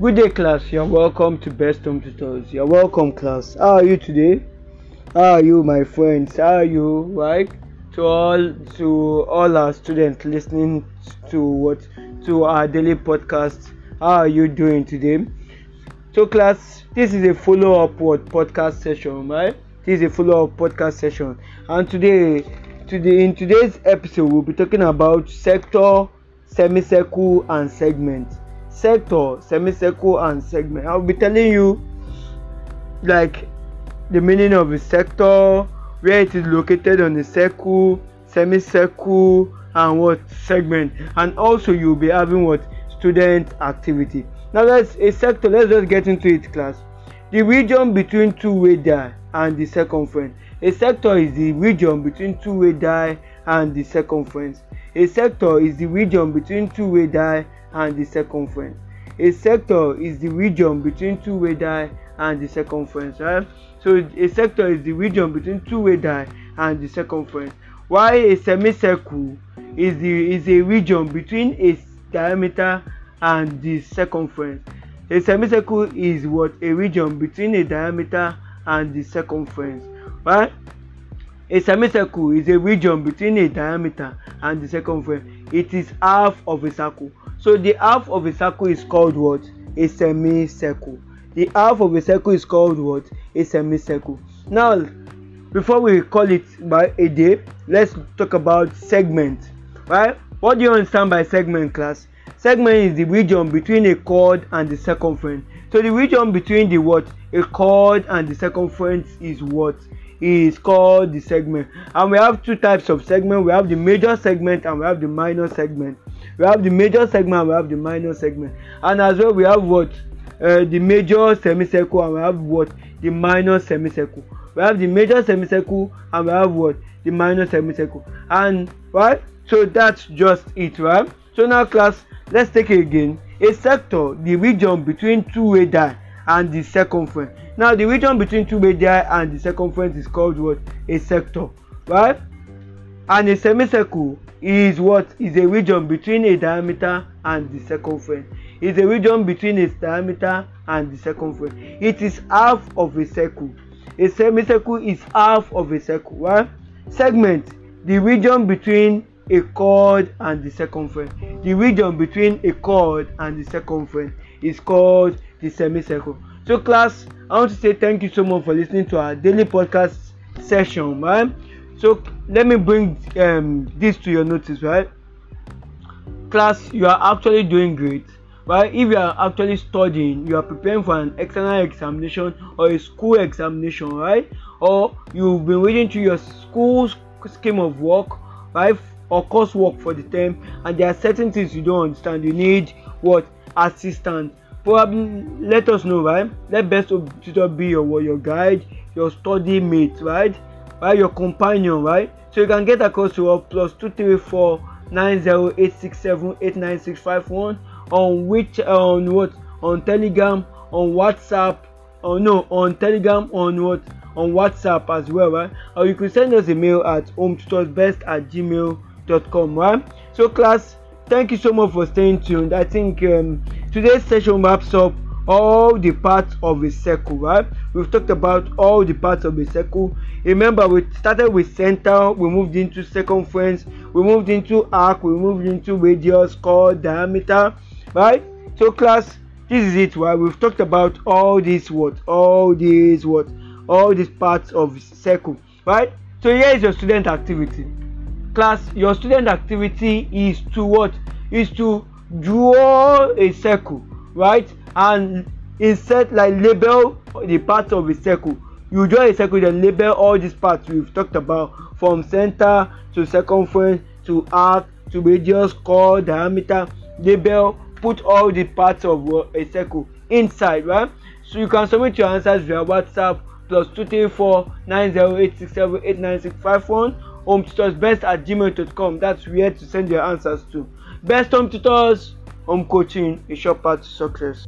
Good day, class. You're welcome to Best Home Tutors. You're welcome, class. How are you today? How are you, my friends? How are you? Right? To all, to all our students listening to what to our daily podcast. How are you doing today? So, class, this is a follow-up what podcast session, right? This is a follow-up podcast session, and today, today in today's episode, we'll be talking about sector, semicircle, and segment sector semicircle and segment. I'll be telling you like the meaning of a sector where it is located on the circle semicircle and what segment. And also you'll be having what? Student activity. Now let's a sector. Let's just get into it class. The region between two radii and the circumference. A sector is the region between two radii and the circumference a sector is the region between two radii and the circumference. A sector is the region between two radii and the circumference, right? So a sector is the region between two radii and the circumference. While a semicircle is the is a region between a diameter and the circumference. A semicircle is what a region between a diameter and the circumference, right? A semicircle is a region between a diameter and the circumference. It is half of a circle. So the half of a circle is called what? A semicircle. The half of a circle is called what? A semicircle. Now, before we call it by a day, let's talk about segment. Right? What do you understand by segment, class? Segment is the region between a chord and the circumference. So the region between the what? A chord and the circumference is what? Is called the segment. And we have two types of segment. We have the major segment and we have the minor segment. We have the major segment and we have the minor segment. And as well we have what? Uh, the major semicircle and we have what? The minor semicircle. We have the major semicircle and we have what? The minor semicircle. And right? So that's just it right? So now class let's take it again. A sector the region between two radii and the circumference. Now the region between two radii and the circumference is called what? A sector right? And a semicircle is what? Is a region between a diameter and the circumference. Is a region between its diameter and the circumference. It is half of a circle. A semicircle is half of a circle right? Segment the region between a chord and the circumference. The region between a chord and the circumference is called the semicircle. So class i want to say thank you so much for listening to our daily podcast session right? So let me bring um, this to your notice right? Class you are actually doing great right? If you are actually studying you are preparing for an external examination or a school examination right? Or you've been reading through your school scheme of work right? Or coursework for the term and there are certain things you don't understand. You need what? Assistance probably let us know right? Let best tutor be your your guide your study mate right? Right your companion right? So you can get across to us plus two three four nine zero eight six seven eight nine six five one on which on what? On telegram on whatsapp or no on telegram on what? On whatsapp as well right? Or you can send us a mail at hometutorsbest at gmail dot com right? So class thank you so much for staying tuned. I think um, today's session wraps up all the parts of a circle right? We've talked about all the parts of a circle. Remember we started with center we moved into circumference we moved into arc we moved into radius chord diameter right? So class this is it right? We've talked about all these what all these what all these parts of circle right? So here is your student activity. Class your student activity is to what? Is to draw a circle right? And insert like label the parts of a circle you draw a circle then label all these parts we've talked about from center to circumference to arc to radius chord diameter. Label put all the parts of a circle eh, inside right? So you can submit your answers via whatsapp plus two three four nine zero eight six seven eight nine six five one home tutors best at gmail.com that's where to send your answers to. Best home tutors home coaching a short path to success